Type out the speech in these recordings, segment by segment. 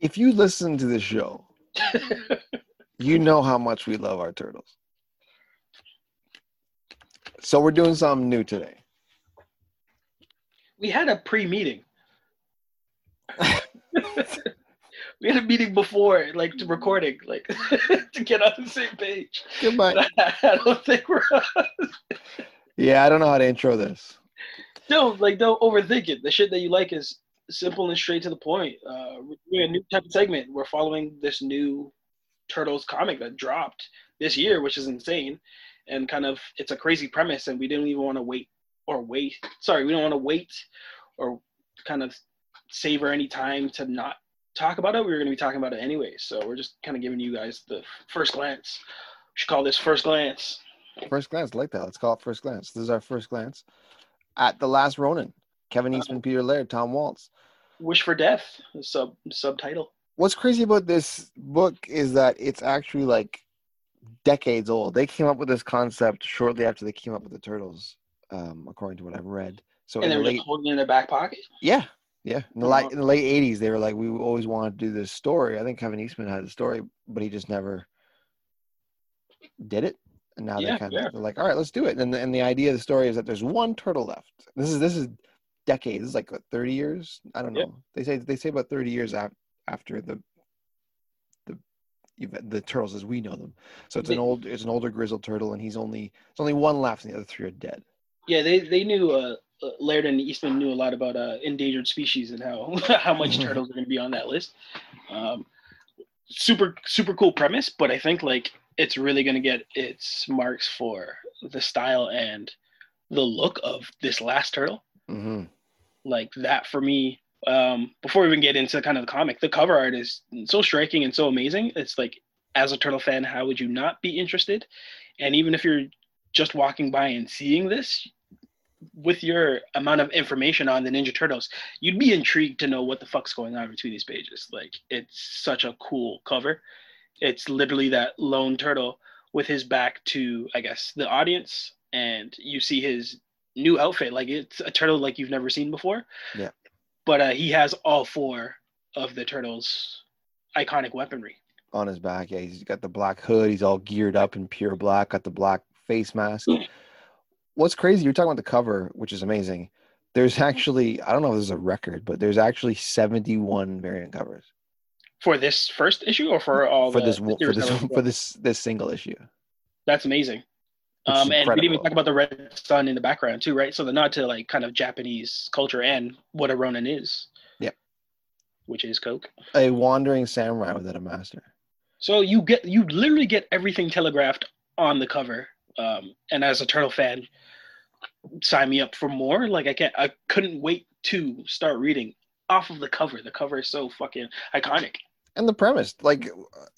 If you listen to the show, you know how much we love our turtles. So we're doing something new today. we had a pre-meeting. we had a meeting before, like to recording, like to get on the same page. Goodbye. I, I don't think we're. Yeah, I don't know how to intro this. Don't like don't overthink it. The shit that you like is simple and straight to the point. Uh, we're a new type of segment. We're following this new Turtles comic that dropped this year, which is insane, and kind of it's a crazy premise, and we didn't even want to wait or wait. Sorry, we don't want to wait or kind of savor any time to not talk about it. We were going to be talking about it anyway, so we're just kind of giving you guys the first glance. We should call this first glance. First glance, like that. Let's call it first glance. This is our first glance at the last Ronin. Kevin Eastman, Peter Laird, Tom Waltz. Wish for Death sub subtitle. What's crazy about this book is that it's actually like decades old. They came up with this concept shortly after they came up with the turtles, um, according to what I've read. So And they the were late, just holding it in their back pocket. yeah, yeah, in the, Oh, late, in the late '80s, they were like, we always wanted to do this story. I think Kevin Eastman had the story, but he just never did it. And now Yeah, they kind of yeah. they're like, all right, let's do it. And the, and the idea of the story is that there's one turtle left. This is this is decades. Like what, 30 years. I don't know. They say they say about 30 years af- after the the event- the turtles as we know them. So it's an old it's an older grizzled turtle, and he's only it's only one left, and the other three are dead. Yeah, they they knew uh, uh, Laird and Eastman knew a lot about uh, endangered species and how how much turtles are going to be on that list. Um, super super cool premise, but I think like it's really going to get its marks for the style and the look of this last turtle. hmm Like that for me. Um, before we even get into kind of the comic, the cover art is so striking and so amazing. It's like as a turtle fan, how would you not be interested? And even if you're just walking by and seeing this, with your amount of information on the Ninja Turtles, you'd be intrigued to know what the fuck's going on between these pages. Like it's such a cool cover. It's literally that lone turtle with his back to, I guess, the audience, and you see his new outfit. Like it's a turtle like you've never seen before. Yeah. But uh, he has all four of the turtles' iconic weaponry. On his back, yeah, he's got the black hood. He's all geared up in pure black. Got the black face mask. What's crazy? You're talking about the cover, which is amazing. There's actually I don't know if there's a record, but there's actually 71 variant covers For this first issue, or for all for the, this the for this for this this single issue. That's amazing. Um, and we didn't even talk about the red sun in the background too, right? So the nod to like kind of Japanese culture and what a Ronin is. Yep. Which is Coke. A wandering samurai without a master. So you get you literally get everything telegraphed on the cover. Um, and as a turtle fan, sign me up for more. Like I can't I couldn't wait to start reading off of the cover. The cover is so fucking iconic. And the premise, like,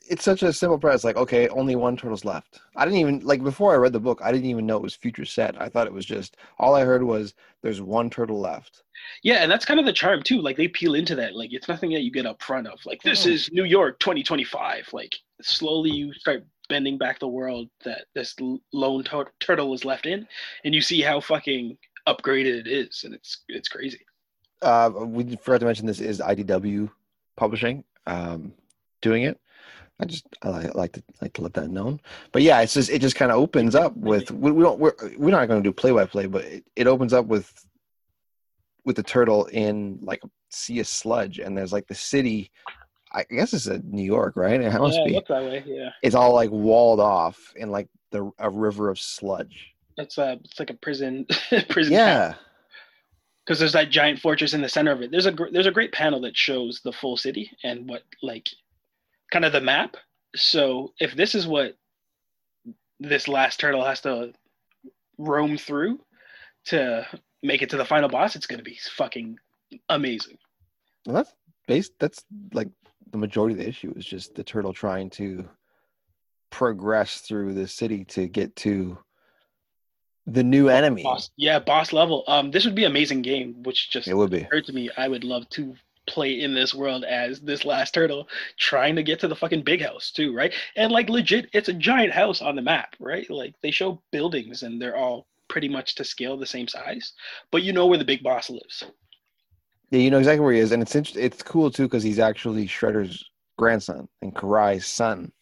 it's such a simple premise. Like, okay, only one turtle's left. I didn't even like before I read the book. I didn't even know it was future set. I thought it was just all I heard was there's one turtle left. Yeah, and that's kind of the charm too. Like they peel into that. Like it's nothing that you get up front of. Like this Mhm. is New York 2025. Like slowly you start bending back the world that this lone tur- turtle is left in, and you see how fucking upgraded it is, and it's it's crazy. Uh, we forgot to mention this is IDW publishing um, doing it. I just I like, like to like to let that known. But yeah, it's just it just kind of opens up with we, we don't we're we're not going to do play by play, but it, it opens up with with the turtle in like a sea of sludge, and there's like the city. I guess it's a New York, right? It must yeah, be. look that way. Yeah, It's all like walled off in like the a river of sludge. it's uh it's like a prison prison. Yeah, because there's that giant fortress in the center of it. There's a gr- there's a great panel that shows the full city and what like kind of the map. So if this is what this last turtle has to roam through to make it to the final boss, it's gonna be fucking amazing. well, that's based. That's like the majority of the issue is just the turtle trying to progress through the city to get to the new enemy. Boss, yeah, boss level. Um, this would be an amazing game, which just It would be. occurred to me. I would love to play in this world as this last turtle trying to get to the fucking big house too, right? And like legit, it's a giant house on the map, right? Like they show buildings and they're all pretty much to scale the same size, but you know where the big boss lives. Yeah, you know exactly where he is, and it's it's cool too because he's actually Shredder's grandson and Karai's son.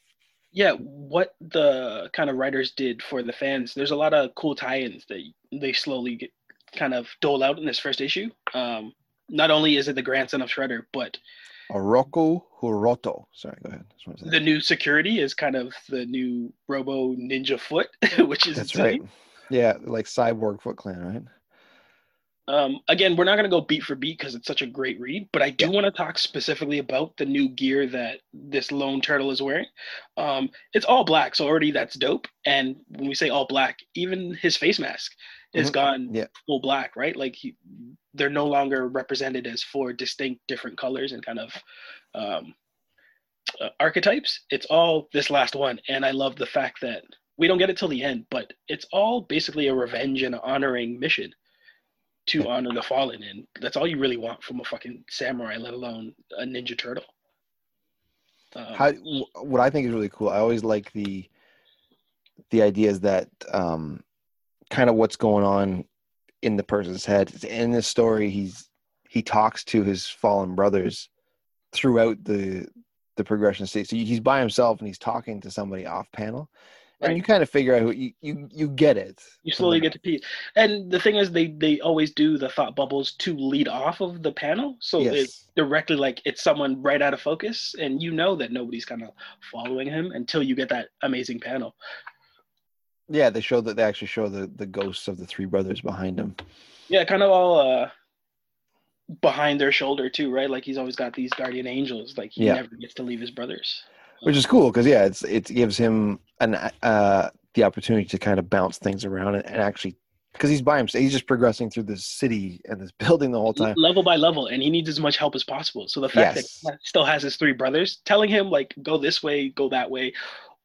Yeah, what the kind of writers did for the fans. There's a lot of cool tie-ins that they slowly get kind of dole out in this first issue. Um, not only is it the grandson of Shredder, but Oroku Hiroto. Sorry, go ahead. Just wanted to say the new security is kind of the new Robo Ninja Foot, which is That's insane. right. Yeah, like Cyborg Foot Clan, right? Um, again, we're not going to go beat for beat because it's such a great read, but I do Yeah. want to talk specifically about the new gear that this lone turtle is wearing. Um, it's all black, so already that's dope. And when we say all black, even his face mask is Mhm. gone Yeah. full black, right? Like he, they're no longer represented as four distinct different colors and kind of um, uh, archetypes. It's all this last one, and I love the fact that we don't get it till the end, but it's all basically a revenge and honoring mission to honor the fallen, and that's all you really want from a fucking samurai, let alone a ninja turtle. Um, How what I think is really cool. I always like the the ideas that um, kind of what's going on in the person's head. In this story, he's he talks to his fallen brothers throughout the the progression stage. So he's by himself and he's talking to somebody off panel, and you kind of figure out who you you, you get it. you slowly get to piece, and the thing is, they they always do the thought bubbles to lead off of the panel, so Yes. it's directly like it's someone right out of focus, and you know that nobody's kind of following him until you get that amazing panel. Yeah, they show that they actually show the the ghosts of the three brothers behind him. Yeah, kind of all uh behind their shoulder too, right? Like he's always got these guardian angels. Like he Yeah. never gets to leave his brothers. Which is cool because yeah, it's it gives him an uh the opportunity to kind of bounce things around and, and actually because he's by himself, he's just progressing through this city and this building the whole time. level by level, and he needs as much help as possible. So the fact Yes. that he still has his three brothers telling him like go this way, go that way,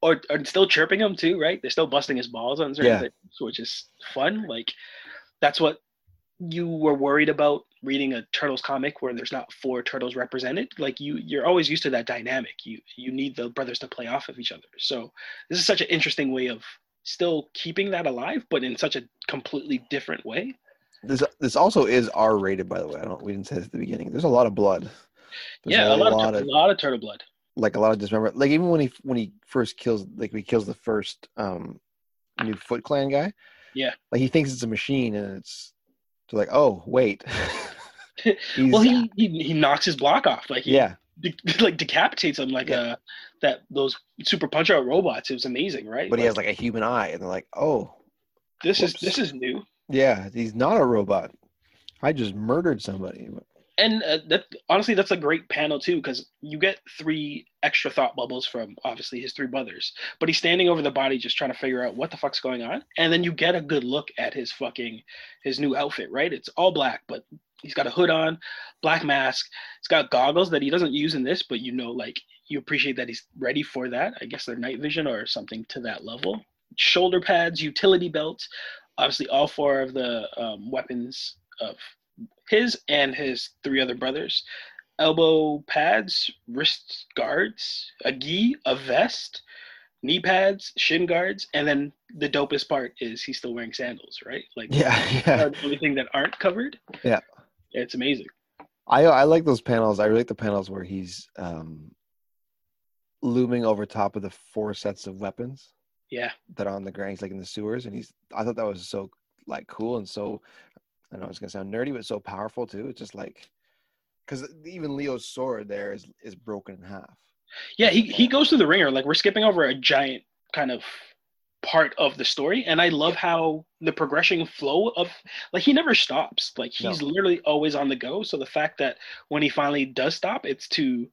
or, or still chirping him too, right? They're still busting his balls on certain Yeah. things, which is fun. Like that's what you were worried about reading a turtles comic where there's not four turtles represented. Like you, you're always used to that dynamic. You you need the brothers to play off of each other. So this is such an interesting way of still keeping that alive, but in such a completely different way. This this also is R rated by the way. I don't we didn't say this at the beginning. There's a lot of blood. There's yeah, a lot, lot of, of a lot of turtle blood. like a lot of dismemberment. Like even when he when he first kills like he kills the first um new Foot Clan guy. Yeah. Like he thinks it's a machine and it's like oh wait. Well, he, he he knocks his block off, like he yeah de- like decapitates him like Yeah. uh that those super punch out robots. It was amazing, right? but he has like a human eye and they're like oh this is this is new, Yeah, he's not a robot. I just murdered somebody. And uh, that honestly that's a great panel too because you get three extra thought bubbles from obviously his three brothers, but he's standing over the body just trying to figure out what the fuck's going on, and then you get a good look at his fucking his new outfit, right? It's all black, but he's got a hood on, black mask. He's got goggles that he doesn't use in this, but you know, like you appreciate that he's ready for that. I guess they're night vision or something to that level. Shoulder pads, utility belts, obviously all four of the um, weapons of his and his three other brothers. Elbow pads, wrist guards, a gi, a vest, knee pads, shin guards, and then the dopest part is he's still wearing sandals, right? Like Yeah, yeah. the only thing that aren't covered. Yeah. It's amazing. I I like those panels. I really like the panels where he's um looming over top of the four sets of weapons Yeah. that are on the ground. He's like in the sewers, and he's. I thought that was so like cool and so. I know it's gonna sound nerdy, but so powerful too. It's just like because even Leo's sword there is is broken in half. Yeah, he, he goes through the ringer. Like we're skipping over a giant kind of part of the story. And I love how the progression flow of like he never stops. Like he's No. literally always on the go. So the fact that when he finally does stop, it's to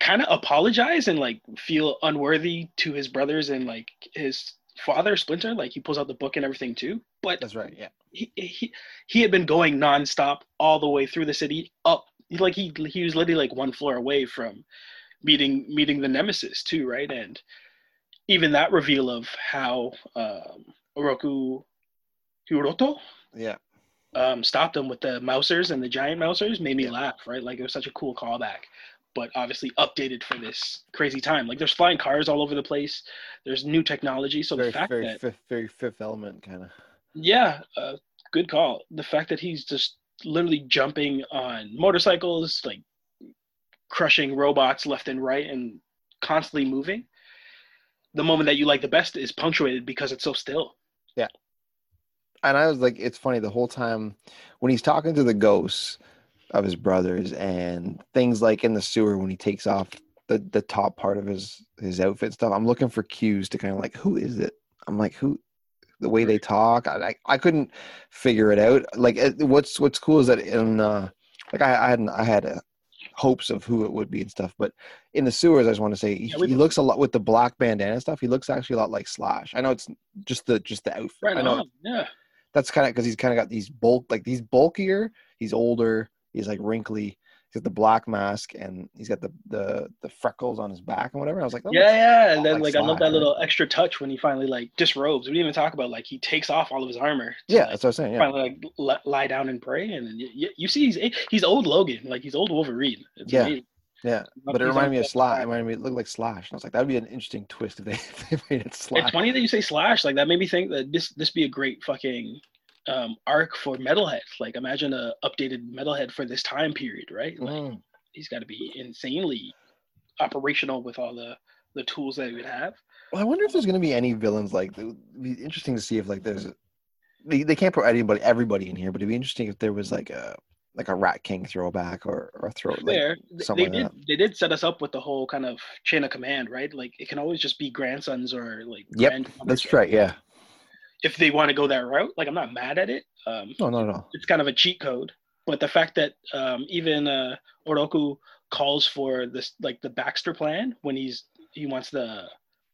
kind of apologize and like feel unworthy to his brothers and like his father Splinter. Like he pulls out the book and everything too. But That's right. Yeah. he, he he had been going nonstop all the way through the city up like he he was literally like one floor away from meeting meeting the nemesis too right and even that reveal of how um Oroku Hiroto Yeah. um, stopped him with the mousers and the giant mousers made me Yeah. laugh right like it was such a cool callback but obviously updated for this crazy time like there's flying cars all over the place there's new technology so very the fact very that fifth, very fifth element kind of. yeah, uh, good call. The fact that he's just literally jumping on motorcycles, like crushing robots left and right, and constantly moving. The moment that you like the best is punctuated because it's so still. Yeah. And I was like, it's funny the whole time when he's talking to the ghosts of his brothers and things like in the sewer when he takes off the the top part of his his outfit stuff. I'm looking for cues to kind of like who is it? I'm like who the way they talk. I I, I couldn't figure it out. Like it, what's what's cool is that in uh like I, I had I had a, hopes of who it would be and stuff, but in the sewers, I just want to say he, he looks a lot with the black bandana stuff. He looks actually a lot like Slash. I know it's just the just the outfit. Right I know on. Yeah. that's kind of because he's kind of got these bulk like he's bulkier he's older he's like wrinkly he's got the black mask and he's got the the the freckles on his back and whatever i was like Yeah, yeah. And then like like I love that little extra touch when he finally like disrobes. We didn't even talk about like he takes off all of his armor. to, yeah like, that's what I'm saying yeah finally like li- lie down and pray, and you, you, you see he's he's old Logan, like he's old Wolverine. It's Yeah. amazing. yeah but it reminded me of slash it reminded me it looked like slash and i was like that would be an interesting twist if they, if they made it slash It's funny that you say Slash. Like that made me think that this this be a great fucking um, arc for Metalhead. Like imagine a updated Metalhead for this time period, right? Like Mm. he's got to be insanely operational with all the the tools that he would have. well i wonder if there's going to be any villains like it would be interesting to see if like there's they, they can't put anybody everybody in here but it'd be interesting if there was like a like a rat king throwback or or a throw like, Fair. Th- they like did they did set us up with the whole kind of chain of command, right? Like it can always just be grandsons or like Yep, that's right yeah if they want to go that route. Like I'm not mad at it. Um, no no no it's kind of a cheat code. But the fact that um, even uh, Oroku calls for this like the Baxter plan when he's he wants the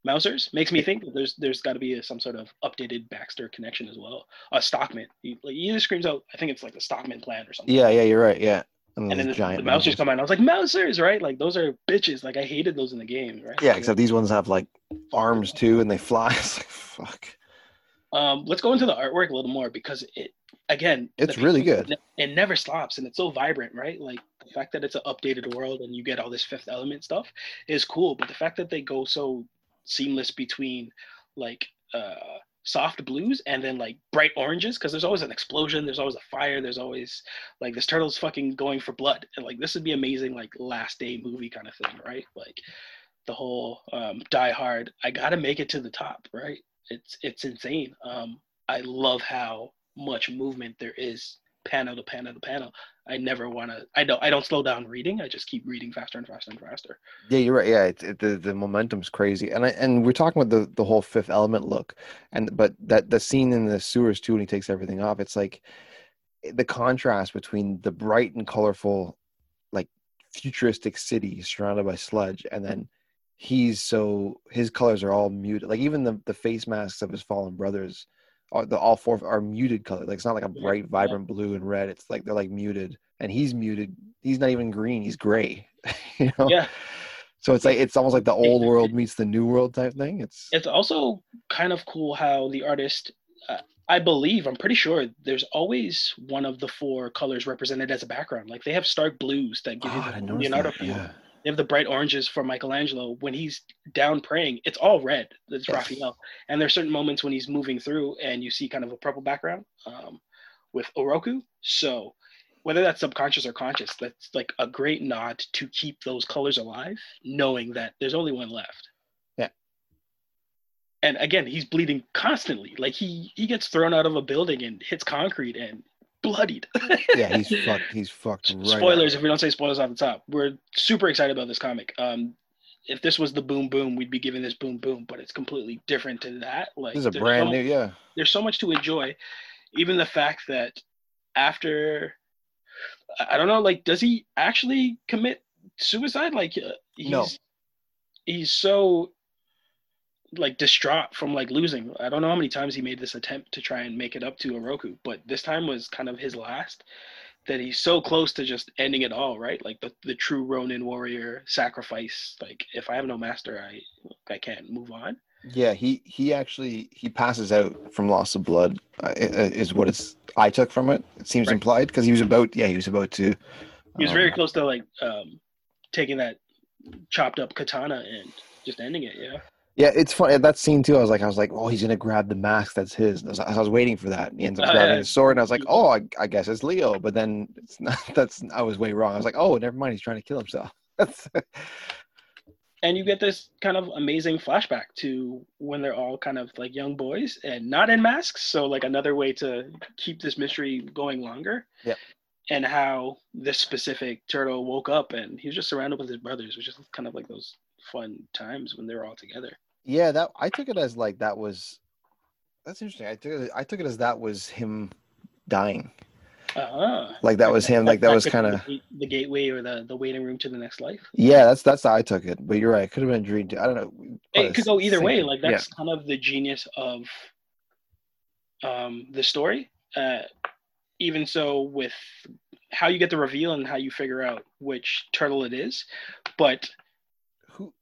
Mousers makes me think that there's there's got to be a, some sort of updated Baxter connection as well. A Stockman. He, like, he either screams out, I think it's like the Stockman plan or something. Yeah, yeah, you're right. Yeah, and, And then the, giant the Mousers come out. And I was like, Mousers, right? Like those are bitches. Like I hated those in the game, right? Yeah, except these ones have like arms too, and they fly. It's like fuck. Um, let's go into the artwork a little more because it again It's really good. It never stops and it's so vibrant, right? Like the fact that it's an updated world and you get all this fifth element stuff is cool, but the fact that they go so seamless between like uh soft blues and then like bright oranges because there's always an explosion there's always a fire there's always like this turtle's fucking going for blood and like this would be amazing like last day movie kind of thing right like the whole um die hard i gotta make it to the top right it's it's insane. Um i love how much movement there is panel to panel to panel. I never want to i don't i don't slow down reading. I just keep reading faster and faster and faster. Yeah, you're right. Yeah, it, it, the the momentum's crazy, and I, and we're talking about the the whole Fifth Element look, and but that the scene in the sewers too when he takes everything off, it's like the contrast between the bright and colorful, like futuristic city surrounded by sludge, and then he's so his colors are all muted. Like even the the face masks of his fallen brothers, are the all four are muted color. Like it's not like a bright, vibrant blue and red. It's like they're like muted, and he's muted. He's not even green. He's gray. you know. yeah So it's like it's almost like the old world meets the new world type thing. It's it's also kind of cool how the artist uh, i believe i'm pretty sure there's always one of the four colors represented as a background like they have stark blues that give oh, you the leonardo that. feel Yeah. They have the bright oranges for michelangelo when he's down praying it's all red it's Yes. raphael and there's certain moments when he's moving through and you see kind of a purple background um, with oroku so whether that's subconscious or conscious that's like a great nod to keep those colors alive knowing that there's only one left Yeah. and again he's bleeding constantly like he he gets thrown out of a building and hits concrete and bloodied Yeah, he's fucked. He's fucked. Right spoilers out. if we don't say spoilers off the top we're super excited about this comic um if this was the boom boom we'd be giving this boom boom but it's completely different to that like This is a brand so- new. Yeah. there's so much to enjoy even the fact that after I- i don't know like does he actually commit suicide like uh, he's No. he's so like distraught from like losing i don't know how many times he made this attempt to try and make it up to oroku but this time was kind of his last that he's so close to just ending it all right like the, the true ronin warrior sacrifice like if i have no master i i can't move on Yeah. He he actually he passes out from loss of blood. Uh, i- is what it's I took from it. It seems Right. implied because he was about. Yeah, he was about to. He was very um, close to like um taking that chopped up katana and just ending it. Yeah. Yeah, it's funny that scene too. I was like, I was like, oh, he's gonna grab the mask that's his. I was, I was waiting for that. And he ends up Oh, grabbing yeah. his sword, and I was like, oh, I, I guess it's Leo. But then it's not. That's I was way wrong. I was like, oh, never mind. He's trying to kill himself. And you get this kind of amazing flashback to when they're all kind of like young boys and not in masks so like another way to keep this mystery going longer Yep. and how this specific turtle woke up and he was just surrounded with his brothers which is kind of like those fun times when they were all together yeah, that I took it as like that was. That's interesting. I took it. I took it as that was him dying. uh Like that was him. Like that was kind of. the, the gateway or the, the waiting room to the next life Yeah, that's that's how I took it. But you're right. It could have been a dream too. I don't know. It could go either way like that's kind of the genius of um the story uh even so with how you get the reveal and how you figure out which turtle it is but who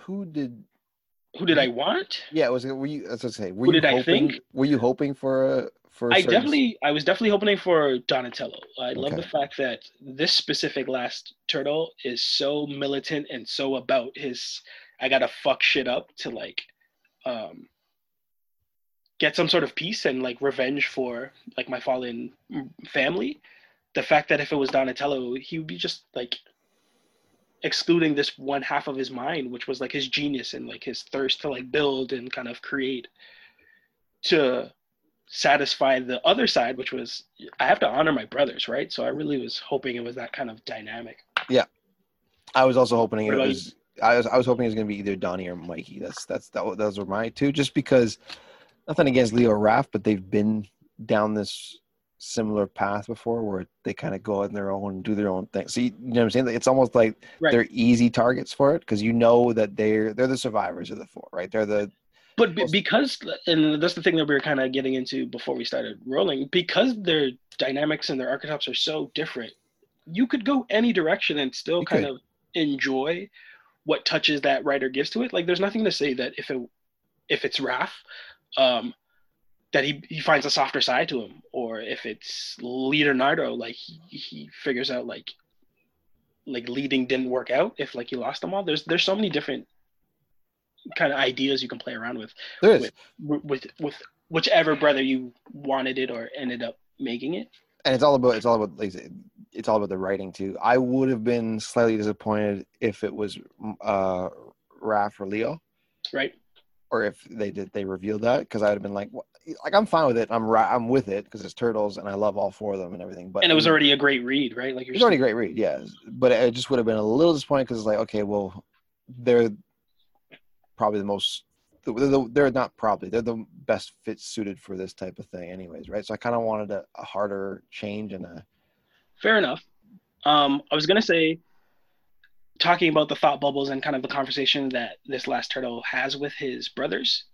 who did who did i want? Yeah was it were you as i say were Who you did I think? were you hoping for a for a i certain- definitely i was definitely hoping for donatello. I love the fact that this specific last turtle is so militant and so about his i gotta fuck shit up to like um get some sort of peace and like revenge for like my fallen family. The fact that if it was donatello he would be just like excluding this one half of his mind which was like his genius and like his thirst to like build and kind of create to satisfy the other side which was i have to honor my brothers right so i really was hoping it was that kind of dynamic Yeah. i was also hoping it about you? was i was i was hoping it was going to be either donnie or mikey that's that's that, those were my two just because nothing against leo Raph, but they've been down this similar path before where they kind of go on their own do their own thing so you, you know what i'm saying it's almost like Right. they're easy targets for it because you know that they're they're the survivors of the four right they're the but be- because and that's the thing that we were kind of getting into before we started rolling because their dynamics and their archetypes are so different you could go any direction and still You kind could. of enjoy what touches that writer gives to it like there's nothing to say that if it if it's Raph um that he, he finds a softer side to him or if it's leonardo like he, he figures out like like leading didn't work out if like he lost them all there's there's so many different kind of ideas you can play around with there is with with with whichever brother you wanted it or ended up making it. and it's all about it's all about like it's all about the writing too. I would have been slightly disappointed if it was uh Raph or Leo, Right. Or if they did they revealed that because I'd have been like, what? like I'm fine with it. I'm right. I'm with it because it's turtles and I love all four of them and everything. But And it was already a great read, right? Like you're it's already a great read, yeah. But it just would have been a little disappointing because it's like, okay, well, they're probably the most. They're, the, they're not probably they're the best fit suited for this type of thing, anyways, right? So I kind of wanted a, a harder change and a fair enough. Um, I was gonna say, talking about the thought bubbles and kind of the conversation that this last turtle has with his brothers.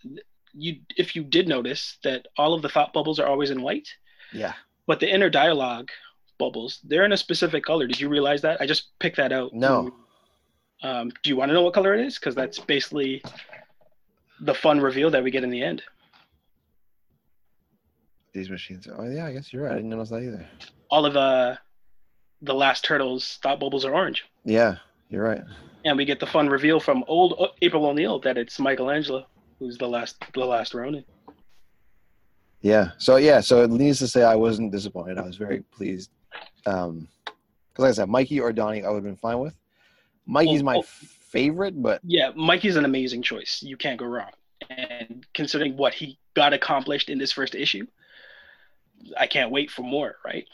You, if you did notice that all of the thought bubbles are always in white, yeah. but the inner dialogue bubbles they're in a specific color. Did you realize that? I just picked that out. No. Um, do you want to know what color it is? Because that's basically the fun reveal that we get in the end. These machines. Oh yeah, I guess you're right. I didn't notice that either. All of uh, the last turtles thought bubbles are orange. Yeah, you're right. and we get the fun reveal from old April O'Neil that it's Michelangelo who's the last the last Ronin. Yeah. So yeah. So it needs to say I wasn't disappointed. I was very pleased. Um, because like I said, Mikey or Donnie, I would have been fine with. Mikey's Oh, my oh. favorite, but Yeah, Mikey's an amazing choice. You can't go wrong. And considering what he got accomplished in this first issue, I can't wait for more. Right?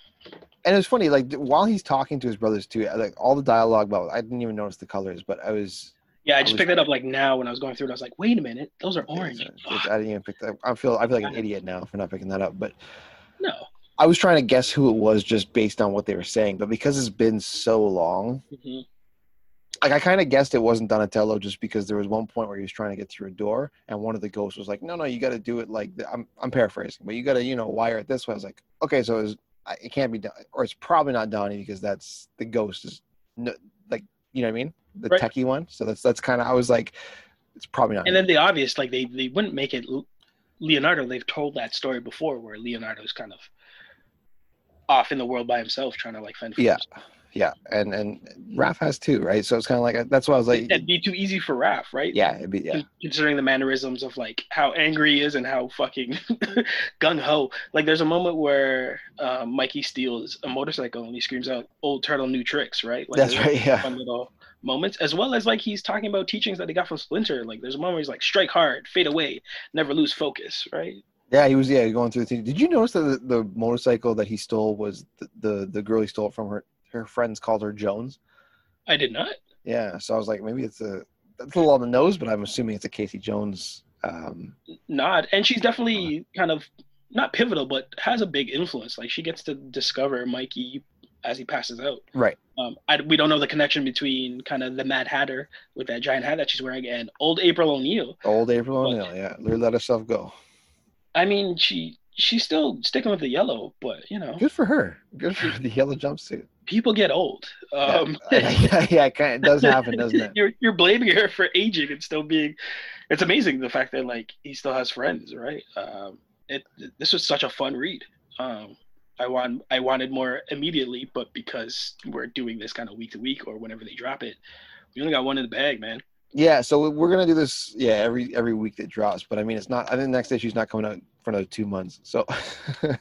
And it's funny. Like while he's talking to his brothers too, like all the dialogue about, I didn't even notice the colors, but I was. Yeah, I I just was- picked it up like now when I was going through it. I was like, wait a minute, those are orange. It's- it's- I didn't even pick that. I feel I feel like an idiot now for not picking that up, but. No. I was trying to guess who it was just based on what they were saying, but because it's been so long, Mhm. like I kind of guessed it wasn't Donatello just because there was one point where he was trying to get through a door and one of the ghosts was like, "No, no, you got to do it like th- I'm I'm paraphrasing, but you got to you know wire it this way." I was like, "Okay, so it, was, I- it can't be Don, or it's probably not Donnie because that's the ghost is no, like you know what I mean, the Right. techie one." So that's that's kind of I was like, it's probably not. And then the obvious, like they they wouldn't make it Leonardo. They've told that story before, where Leonardo's kind of off in the world by himself, trying to like fend for Yeah. himself. Yeah, and and Raph has too, right? So it's kind of like that's why I was like, That'd be too easy for Raph, right? yeah, it'd be yeah, Considering the mannerisms of like how angry he is and how fucking gung ho. Like there's a moment where uh, Mikey steals a motorcycle and he screams out "Old Turtle, new tricks!" Right? Like, that's those right, yeah, Fun little moments, as well as like he's talking about teachings that he got from Splinter. Like there's a moment where he's like, "Strike hard, fade away, never lose focus." Right? yeah. He was yeah going through the thing. Did you notice that the, the motorcycle that he stole was the, the the girl he stole it from her her friends called her Jones. I did not. Yeah, so I was like, maybe it's a that's a little on the nose, but I'm assuming it's a Casey Jones. Um, not and she's definitely kind of not pivotal but has a big influence like she gets to discover mikey as he passes out right. um I, we don't know the connection between kind of the mad hatter with that giant hat that she's wearing and old april o'neil Old April O'Neil. Yeah, let let herself go. i mean she she's still sticking with the yellow but you know Good for her. Good for the yellow jumpsuit. People get old um yeah, yeah, it, kind of, it does happen, doesn't it? you're you're blaming her for aging and still being it's amazing the fact that like he still has friends right um it this was such a fun read um i want i wanted more immediately but because we're doing this kind of week to week or whenever they drop it we only got one in the bag man Yeah, so we're gonna do this. Yeah, every every week that drops. But I mean, it's not. I think the next issue's not coming out for another two months. So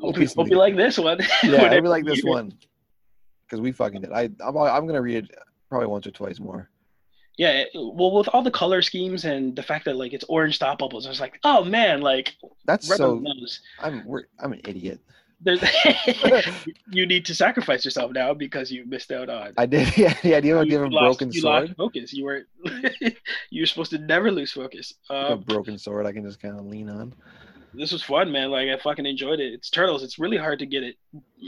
hope, you, hope you like this one Yeah, I really like this one because we fucking did. I I'm, I'm gonna read it probably once or twice more. yeah well with all the color schemes and the fact that like it's orange thought bubbles i was like oh man like That's so. the nose I'm we're, I'm an idiot. There's, you need to sacrifice yourself now because you missed out on I did. Yeah, yeah. Do you have, do you have a broken you sword? lost focus. You were you were supposed to never lose focus. a Um, broken sword I can just kind of lean on. This was fun, man. Like I fucking enjoyed it. It's turtles. It's really hard to get it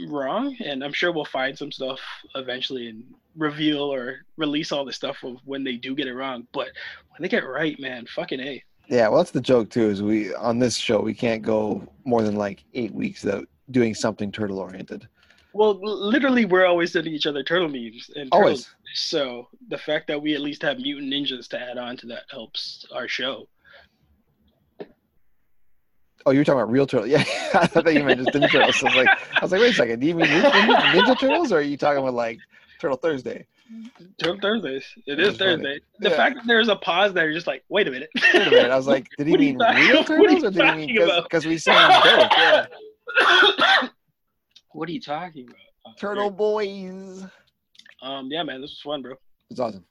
wrong, and I'm sure we'll find some stuff eventually and reveal or release all the stuff of when they do get it wrong. But when they get right, man, fucking a. Yeah, well, that's the joke too. Is we on this show we can't go more than like eight weeks without doing something turtle oriented. Well, literally, we're always sending each other turtle memes and turtle Always. So the fact that we at least have mutant ninjas to add on to that helps our show. Oh, you were talking about real turtle? Yeah, I thought you meant just Ninja Turtles. So I was like, I was like, wait a second. Do you mean Ninja, Ninja Turtles, or are you talking about like Turtle Thursday? Turtle Thursdays. It is. Thursday. The Yeah. fact that there's a pause there, you're just like, wait a minute. Wait a minute. I was like, did he What are you mean real what are you turtles, or did he mean because we sang both? Yeah. what are you talking about? Uh, Turtle boys. Um, yeah, man, this was fun, bro. It's awesome.